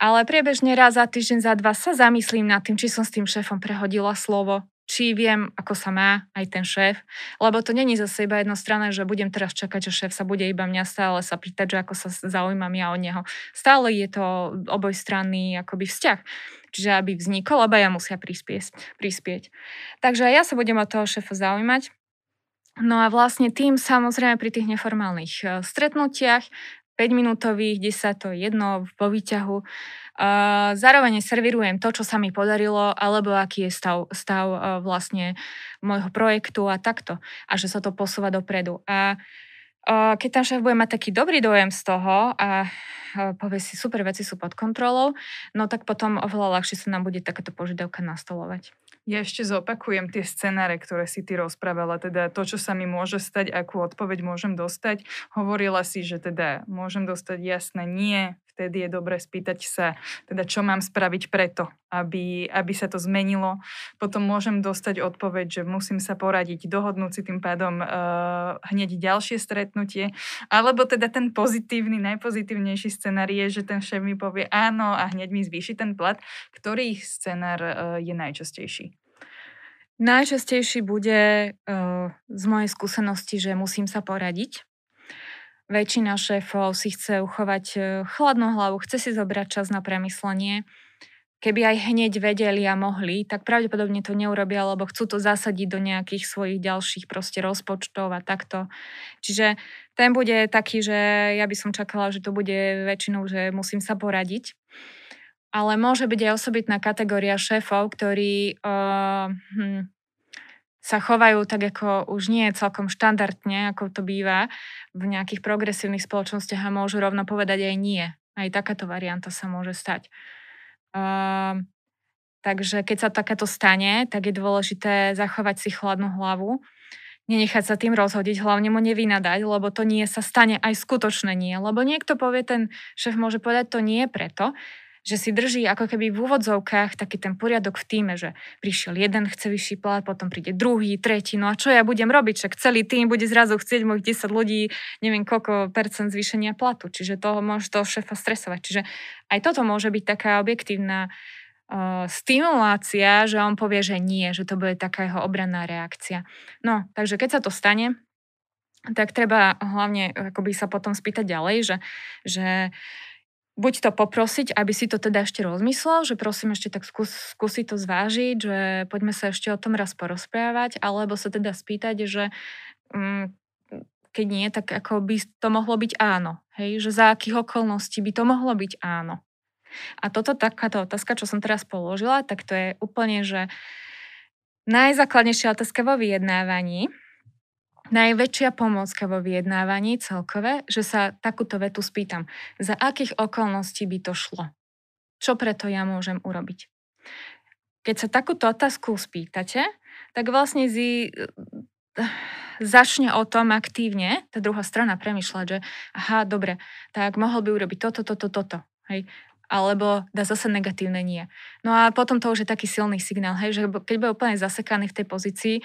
ale priebežne raz za týždeň, za dva sa zamyslím nad tým, či som s tým šéfom prehodila slovo, či viem, ako sa má aj ten šéf, lebo to není zase iba jednostranné, že budem teraz čakať, že šéf sa bude iba mňa stále sa pýtať, že ako sa zaujímam ja od neho. Stále je to obojstranný akoby vzťah. Čiže aby vznikol, obaja musia prispieť. prispieť. Takže ja sa budem od toho šéfa zaujímať. No a vlastne tým samozrejme pri tých neformálnych eh, stretnutiach 5-minútových, 10 to jedno vo výťahu. Uh, zároveň servírujem to, čo sa mi podarilo, alebo aký je stav, stav uh, vlastne môjho projektu a takto. A že sa to posúva dopredu. A uh, keď tam šéf bude mať taký dobrý dojem z toho a povie si, super veci sú pod kontrolou, no tak potom oveľa ľahšie sa nám bude takáto požiadavka nastolovať. Ja ešte zopakujem tie scenáre, ktoré si ty rozprávala, teda to, čo sa mi môže stať, akú odpoveď môžem dostať. Hovorila si, že teda môžem dostať jasné nie, vtedy je dobre spýtať sa, teda čo mám spraviť preto, aby, aby sa to zmenilo. Potom môžem dostať odpoveď, že musím sa poradiť, dohodnúť si tým pádom uh, hneď ďalšie stretnutie. Alebo teda ten pozitívny, najpozitívnejší scenár je, že ten šéf mi povie áno a hneď mi zvýši ten plat. Ktorý scenár uh, je najčastejší? Najčastejší bude uh, z mojej skúsenosti, že musím sa poradiť väčšina šéfov si chce uchovať e, chladnú hlavu, chce si zobrať čas na premyslenie. Keby aj hneď vedeli a mohli, tak pravdepodobne to neurobia, lebo chcú to zasadiť do nejakých svojich ďalších proste rozpočtov a takto. Čiže ten bude taký, že ja by som čakala, že to bude väčšinou, že musím sa poradiť. Ale môže byť aj osobitná kategória šéfov, ktorí uh, hm, sa chovajú tak, ako už nie je celkom štandardne, ako to býva v nejakých progresívnych spoločnostiach a môžu rovno povedať aj nie. Aj takáto varianta sa môže stať. Uh, takže keď sa takéto stane, tak je dôležité zachovať si chladnú hlavu, nenechať sa tým rozhodiť, hlavne mu nevynadať, lebo to nie sa stane aj skutočné nie. Lebo niekto povie, ten šéf môže povedať to nie preto, že si drží ako keby v úvodzovkách taký ten poriadok v týme, že prišiel jeden, chce vyšší plat, potom príde druhý, tretí, no a čo ja budem robiť, však celý tým bude zrazu chcieť mojich 10 ľudí, neviem koľko percent zvýšenia platu, čiže toho môže toho šéfa stresovať. Čiže aj toto môže byť taká objektívna uh, stimulácia, že on povie, že nie, že to bude taká jeho obranná reakcia. No, takže keď sa to stane, tak treba hlavne akoby sa potom spýtať ďalej, že, že buď to poprosiť, aby si to teda ešte rozmyslel, že prosím ešte tak skús, skúsi to zvážiť, že poďme sa ešte o tom raz porozprávať, alebo sa teda spýtať, že mm, keď nie, tak ako by to mohlo byť áno. Hej? Že za akých okolností by to mohlo byť áno. A toto takáto otázka, čo som teraz položila, tak to je úplne, že najzákladnejšia otázka vo vyjednávaní, najväčšia pomôcka vo vyjednávaní celkové, že sa takúto vetu spýtam. Za akých okolností by to šlo? Čo preto ja môžem urobiť? Keď sa takúto otázku spýtate, tak vlastne zi, začne o tom aktívne tá druhá strana premyšľať, že aha, dobre, tak mohol by urobiť toto, toto, toto. Hej alebo dá zase negatívne nie. No a potom to už je taký silný signál, hej, že keď bude úplne zasekaný v tej pozícii,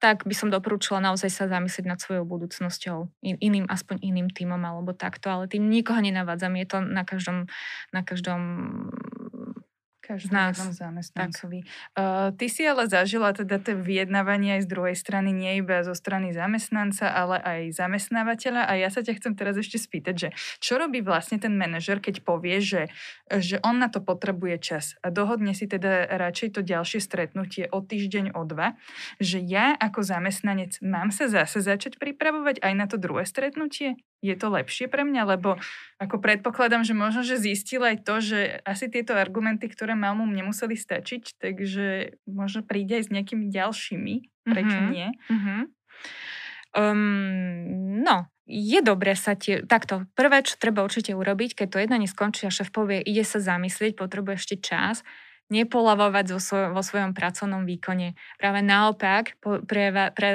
tak by som doporučila naozaj sa zamyslieť nad svojou budúcnosťou, iným, aspoň iným týmom alebo takto, ale tým nikoho nenavádzam, je to na každom, na každom Každý zamestnancovi. Uh, ty si ale zažila teda tie vyjednávanie aj z druhej strany, nie iba zo strany zamestnanca, ale aj zamestnávateľa. A ja sa ťa chcem teraz ešte spýtať, že čo robí vlastne ten manažer, keď povie, že, že on na to potrebuje čas a dohodne si teda radšej to ďalšie stretnutie o týždeň, o dva, že ja ako zamestnanec mám sa zase začať pripravovať aj na to druhé stretnutie? Je to lepšie pre mňa, lebo ako predpokladám, že možno, že zistil aj to, že asi tieto argumenty, ktoré mal mu nemuseli stačiť, takže možno príde aj s nejakými ďalšími, prečo mm-hmm. nie? Mm-hmm. Um, no, je dobré sa tie... Takto, prvé, čo treba určite urobiť, keď to jedna neskončí a šéf povie, ide sa zamyslieť, potrebuje ešte čas, nepolavovať vo, svoj, vo svojom pracovnom výkone. Práve naopak, pre, pre,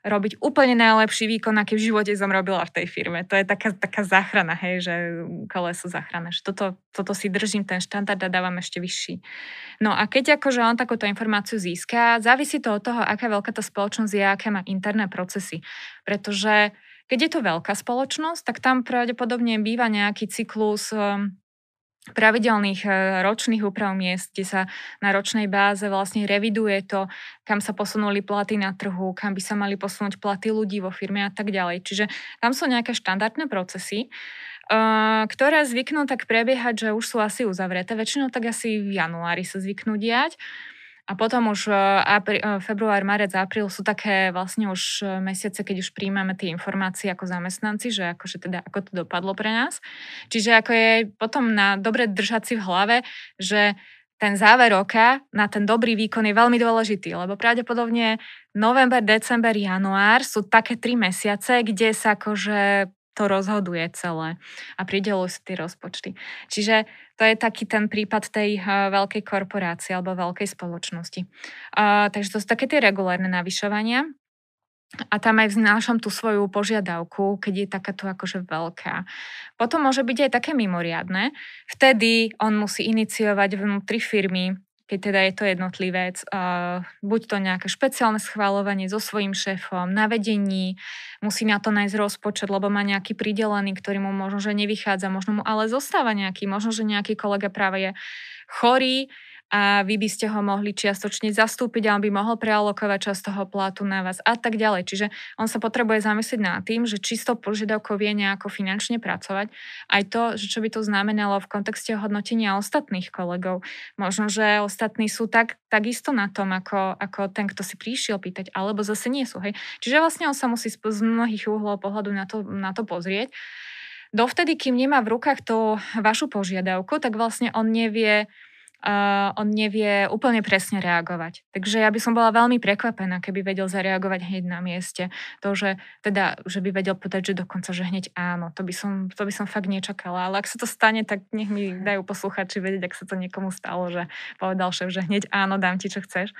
robiť úplne najlepší výkon, aký v živote som robila v tej firme. To je taká, taká záchrana, hej, že koleso záchrana. Že toto, toto si držím, ten štandard a dávam ešte vyšší. No a keď akože on takúto informáciu získa, závisí to od toho, aká veľká tá spoločnosť je, aké má interné procesy. Pretože keď je to veľká spoločnosť, tak tam pravdepodobne býva nejaký cyklus um, pravidelných e, ročných úprav miest, kde sa na ročnej báze vlastne reviduje to, kam sa posunuli platy na trhu, kam by sa mali posunúť platy ľudí vo firme a tak ďalej. Čiže tam sú nejaké štandardné procesy, e, ktoré zvyknú tak prebiehať, že už sú asi uzavreté. Väčšinou tak asi v januári sa zvyknú diať. A potom už e, apri, e, február, marec, apríl sú také vlastne už e, mesiace, keď už príjmame tie informácie ako zamestnanci, že akože teda ako to dopadlo pre nás. Čiže ako je potom na dobre držať si v hlave, že ten záver roka na ten dobrý výkon je veľmi dôležitý, lebo pravdepodobne november, december, január sú také tri mesiace, kde sa akože to rozhoduje celé a pridelujú si tie rozpočty. Čiže to je taký ten prípad tej uh, veľkej korporácie alebo veľkej spoločnosti. Uh, takže to sú také tie regulárne navyšovania. A tam aj vznášam tú svoju požiadavku, keď je takáto akože veľká. Potom môže byť aj také mimoriadne. Vtedy on musí iniciovať vnútri firmy keď teda je to jednotlivec, uh, buď to nejaké špeciálne schváľovanie so svojím šéfom, na vedení, musí na to nájsť rozpočet, lebo má nejaký pridelený, ktorý mu možno, že nevychádza, možno mu ale zostáva nejaký, možno, že nejaký kolega práve je chorý, a vy by ste ho mohli čiastočne zastúpiť a on by mohol prealokovať časť toho platu na vás a tak ďalej. Čiže on sa potrebuje zamyslieť nad tým, že čisto požiadavkou vie nejako finančne pracovať. Aj to, že čo by to znamenalo v kontexte hodnotenia ostatných kolegov. Možno, že ostatní sú tak, takisto na tom, ako, ako ten, kto si prišiel pýtať, alebo zase nie sú. Hej. Čiže vlastne on sa musí z mnohých uhlov pohľadu na to, na to pozrieť. Dovtedy, kým nemá v rukách tú vašu požiadavku, tak vlastne on nevie, uh, on nevie úplne presne reagovať. Takže ja by som bola veľmi prekvapená, keby vedel zareagovať hneď na mieste. To, že, teda, že by vedel povedať, že dokonca, že hneď áno, to by, som, to by som fakt nečakala. Ale ak sa to stane, tak nech mi dajú posluchači vedieť, ak sa to niekomu stalo, že povedal šéf, že hneď áno, dám ti, čo chceš.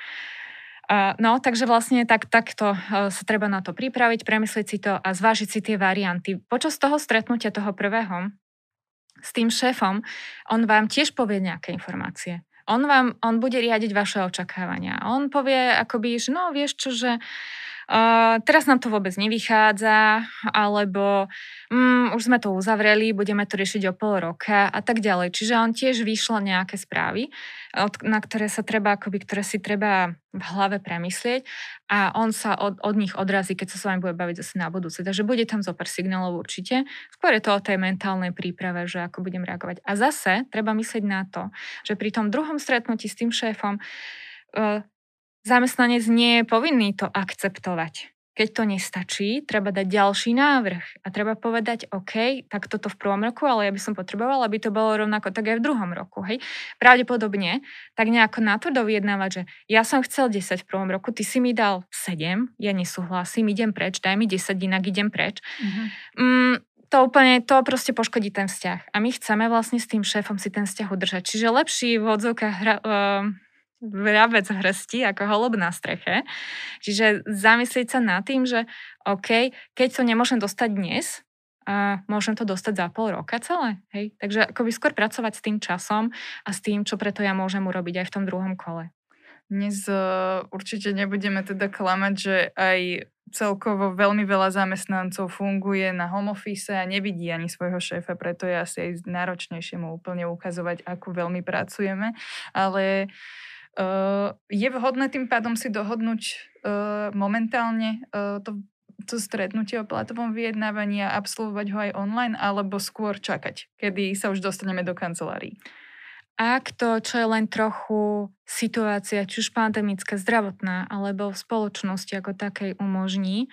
No, takže vlastne tak, takto uh, sa treba na to pripraviť, premyslieť si to a zvážiť si tie varianty. Počas toho stretnutia toho prvého s tým šéfom, on vám tiež povie nejaké informácie. On vám, on bude riadiť vaše očakávania. On povie akoby, že no vieš čo, že Teraz nám to vôbec nevychádza, alebo um, už sme to uzavreli, budeme to riešiť o pol roka a tak ďalej. Čiže on tiež vyšlo nejaké správy, od, na ktoré sa treba, akoby, ktoré si treba v hlave premyslieť a on sa od, od nich odrazí, keď sa s vami bude baviť zase na budúce. Takže bude tam zopár signálov určite. Skôr je to o tej mentálnej príprave, že ako budem reagovať. A zase treba myslieť na to, že pri tom druhom stretnutí s tým šéfom uh, Zamestnanec nie je povinný to akceptovať. Keď to nestačí, treba dať ďalší návrh a treba povedať, OK, tak toto v prvom roku, ale ja by som potrebovala, aby to bolo rovnako tak aj v druhom roku. Hej? Pravdepodobne tak nejako na to doviednávať, že ja som chcel 10 v prvom roku, ty si mi dal 7, ja nesúhlasím, idem preč, daj mi 10, inak idem preč. Mm-hmm. Mm, to úplne, to proste poškodí ten vzťah. A my chceme vlastne s tým šéfom si ten vzťah udržať. Čiže lepší v odzovkách hra, uh, vrabec hrsti ako holob na streche. Čiže zamyslieť sa nad tým, že OK, keď to nemôžem dostať dnes, a môžem to dostať za pol roka celé. Hej? Takže akoby skôr pracovať s tým časom a s tým, čo preto ja môžem urobiť aj v tom druhom kole. Dnes uh, určite nebudeme teda klamať, že aj celkovo veľmi veľa zamestnancov funguje na home office a nevidí ani svojho šéfa, preto je asi aj náročnejšie mu úplne ukazovať, ako veľmi pracujeme. Ale Uh, je vhodné tým pádom si dohodnúť uh, momentálne uh, to, to stretnutie o platovom vyjednávaní a absolvovať ho aj online, alebo skôr čakať, kedy sa už dostaneme do kancelárií? Ak to, čo je len trochu situácia, či už pandemická, zdravotná, alebo v spoločnosti ako takej umožní,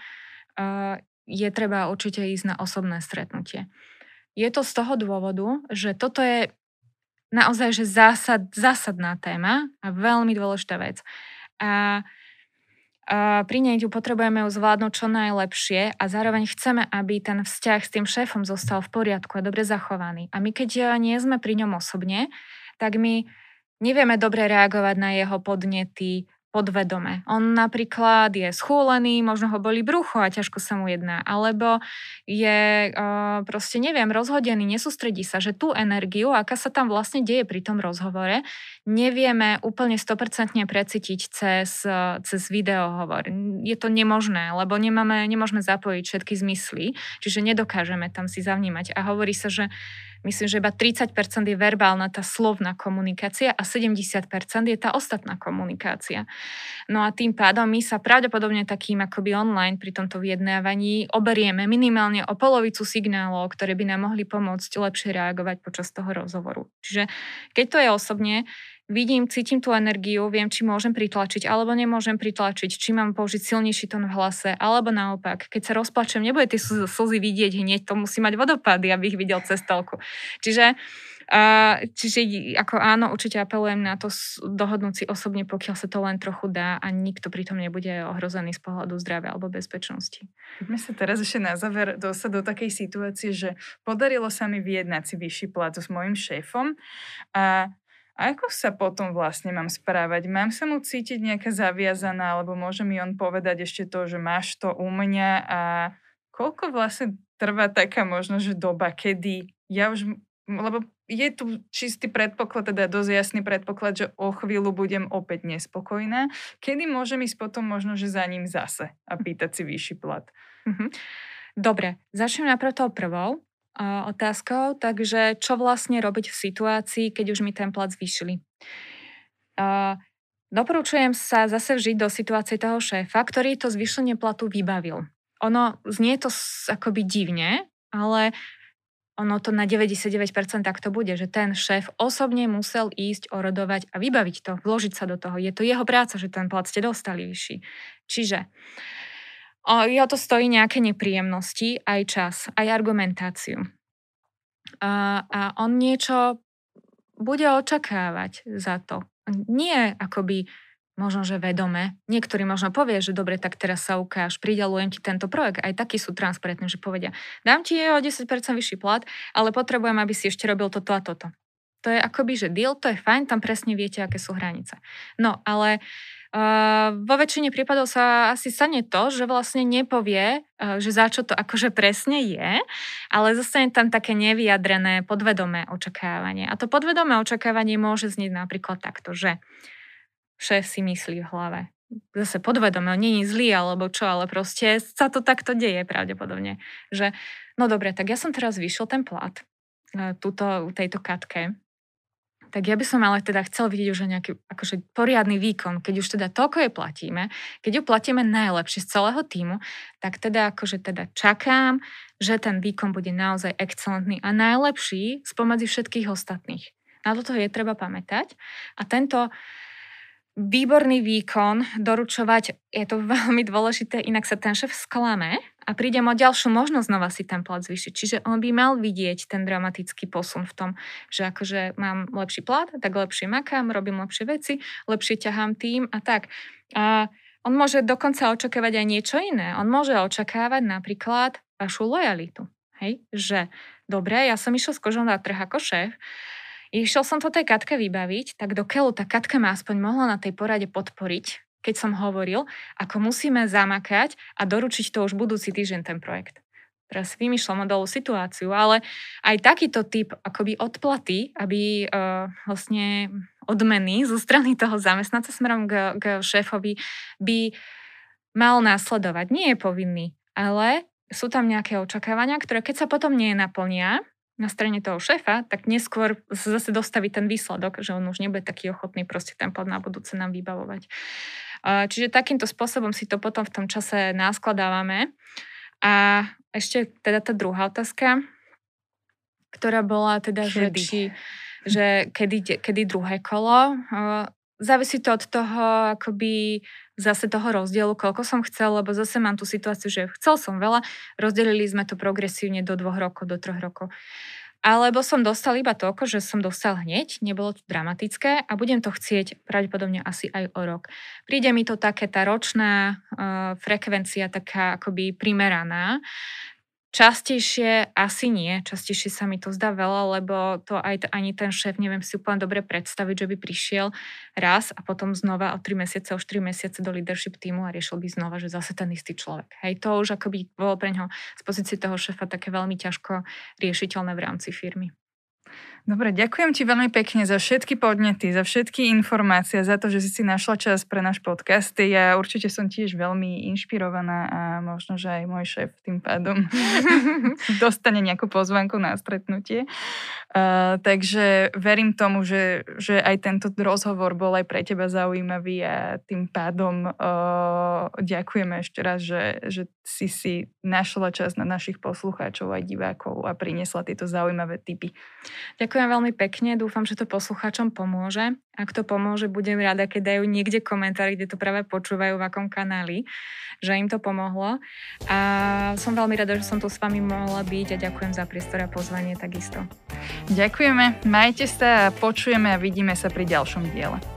je treba určite ísť na osobné stretnutie. Je to z toho dôvodu, že toto je naozaj, že zásad, zásadná téma a veľmi dôležitá vec. A, a pri nej tu potrebujeme ju zvládnuť čo najlepšie a zároveň chceme, aby ten vzťah s tým šéfom zostal v poriadku a dobre zachovaný. A my keď nie sme pri ňom osobne, tak my nevieme dobre reagovať na jeho podnety, podvedome. On napríklad je schúlený, možno ho boli brucho a ťažko sa mu jedná, alebo je uh, proste, neviem, rozhodený, nesústredí sa, že tú energiu, aká sa tam vlastne deje pri tom rozhovore, nevieme úplne 100% precítiť cez, cez videohovor. Je to nemožné, lebo nemáme, nemôžeme zapojiť všetky zmysly, čiže nedokážeme tam si zavnímať. A hovorí sa, že Myslím, že iba 30% je verbálna tá slovná komunikácia a 70% je tá ostatná komunikácia. No a tým pádom my sa pravdepodobne takým akoby online pri tomto vyjednávaní oberieme minimálne o polovicu signálov, ktoré by nám mohli pomôcť lepšie reagovať počas toho rozhovoru. Čiže keď to je osobne, vidím, cítim tú energiu, viem, či môžem pritlačiť alebo nemôžem pritlačiť, či mám použiť silnejší tón v hlase, alebo naopak, keď sa rozplačem, nebude tie slzy vidieť hneď, to musí mať vodopady, aby ich videl cez telku. Čiže Uh, čiže ako áno, určite apelujem na to dohodnúť si osobne, pokiaľ sa to len trochu dá a nikto pritom nebude ohrozený z pohľadu zdravia alebo bezpečnosti. My sa teraz ešte na záver dostať do takej situácie, že podarilo sa mi vyjednať si vyšší plat s mojim šéfom a ako sa potom vlastne mám správať? Mám sa mu cítiť nejaká zaviazaná, alebo môže mi on povedať ešte to, že máš to u mňa a koľko vlastne trvá taká možno, že doba, kedy ja už, lebo je tu čistý predpoklad, teda dosť jasný predpoklad, že o chvíľu budem opäť nespokojná. Kedy môžem ísť potom možno, že za ním zase a pýtať si vyšší plat? Mhm. Dobre, začnem najprv tou prvou otázkou, takže čo vlastne robiť v situácii, keď už mi ten plat zvýšili. Doporučujem sa zase vžiť do situácie toho šéfa, ktorý to zvýšenie platu vybavil. Ono znie to akoby divne, ale ono to na 99% tak to bude, že ten šéf osobne musel ísť orodovať a vybaviť to, vložiť sa do toho. Je to jeho práca, že ten plat ste dostali vyšší. Čiže jeho to stojí nejaké nepríjemnosti, aj čas, aj argumentáciu. A, a on niečo bude očakávať za to. Nie akoby možno, že vedome. Niektorí možno povie, že dobre, tak teraz sa ukáž, pridelujem ti tento projekt. Aj takí sú transparentní, že povedia, dám ti o 10% vyšší plat, ale potrebujem, aby si ešte robil toto a toto. To je akoby, že deal, to je fajn, tam presne viete, aké sú hranice. No, ale Uh, vo väčšine prípadov sa asi stane to, že vlastne nepovie, uh, že za čo to akože presne je, ale zostane tam také nevyjadrené podvedomé očakávanie. A to podvedomé očakávanie môže znieť napríklad takto, že šéf si myslí v hlave, zase podvedome, on je zlý alebo čo, ale proste sa to takto deje pravdepodobne. Že, no dobre, tak ja som teraz vyšiel ten plat, uh, túto, tejto katke, tak ja by som ale teda chcel vidieť už nejaký akože poriadny výkon, keď už teda toľko je platíme, keď ju platíme najlepšie z celého týmu, tak teda akože teda čakám, že ten výkon bude naozaj excelentný a najlepší spomedzi všetkých ostatných. Na toto je treba pamätať. A tento výborný výkon doručovať, je to veľmi dôležité, inak sa ten šéf sklame a prídem o ďalšiu možnosť znova si ten plat zvýšiť. Čiže on by mal vidieť ten dramatický posun v tom, že akože mám lepší plat, tak lepšie makám, robím lepšie veci, lepšie ťahám tým a tak. A on môže dokonca očakávať aj niečo iné. On môže očakávať napríklad vašu lojalitu. Hej? Že dobre, ja som išiel s kožou na trh ako šéf, išiel som to tej Katke vybaviť, tak do tá Katka ma aspoň mohla na tej porade podporiť, keď som hovoril, ako musíme zamakať a doručiť to už budúci týždeň ten projekt. Teraz vymýšľam modelovú situáciu, ale aj takýto typ akoby odplaty, aby uh, vlastne odmeny zo strany toho zamestnanca smerom k, k šéfovi by mal následovať. Nie je povinný, ale sú tam nejaké očakávania, ktoré keď sa potom nie naplnia na strane toho šéfa, tak neskôr zase dostaví ten výsledok, že on už nebude taký ochotný proste ten plat na budúce nám vybavovať. Čiže takýmto spôsobom si to potom v tom čase náskladávame. A ešte teda tá druhá otázka, ktorá bola teda, že, či, že kedy, kedy druhé kolo. Závisí to od toho, akoby zase toho rozdielu, koľko som chcel, lebo zase mám tú situáciu, že chcel som veľa, rozdelili sme to progresívne do dvoch rokov, do troch rokov. Alebo som dostal iba toľko, že som dostal hneď, nebolo to dramatické a budem to chcieť pravdepodobne asi aj o rok. Príde mi to také tá ročná uh, frekvencia taká akoby primeraná, Častejšie asi nie, častejšie sa mi to zdá veľa, lebo to aj ani ten šéf neviem si úplne dobre predstaviť, že by prišiel raz a potom znova o 3 mesiace, o 4 mesiace do leadership týmu a riešil by znova, že zase ten istý človek. Hej, to už akoby bolo pre ňoho z pozície toho šéfa také veľmi ťažko riešiteľné v rámci firmy. Dobre, ďakujem ti veľmi pekne za všetky podnety, za všetky informácie, za to, že si si našla čas pre náš podcast. Ja určite som tiež veľmi inšpirovaná a možno, že aj môj šéf tým pádom dostane nejakú pozvanku na stretnutie. Uh, takže verím tomu, že, že aj tento rozhovor bol aj pre teba zaujímavý a tým pádom uh, ďakujeme ešte raz, že, že si si našla čas na našich poslucháčov aj divákov a priniesla tieto zaujímavé tipy. Ďakujem veľmi pekne, dúfam, že to poslucháčom pomôže. Ak to pomôže, budem rada, keď dajú niekde komentár, kde to práve počúvajú, v akom kanáli, že im to pomohlo. A som veľmi rada, že som tu s vami mohla byť a ďakujem za priestor a pozvanie takisto. Ďakujeme, majte sa a počujeme a vidíme sa pri ďalšom diele.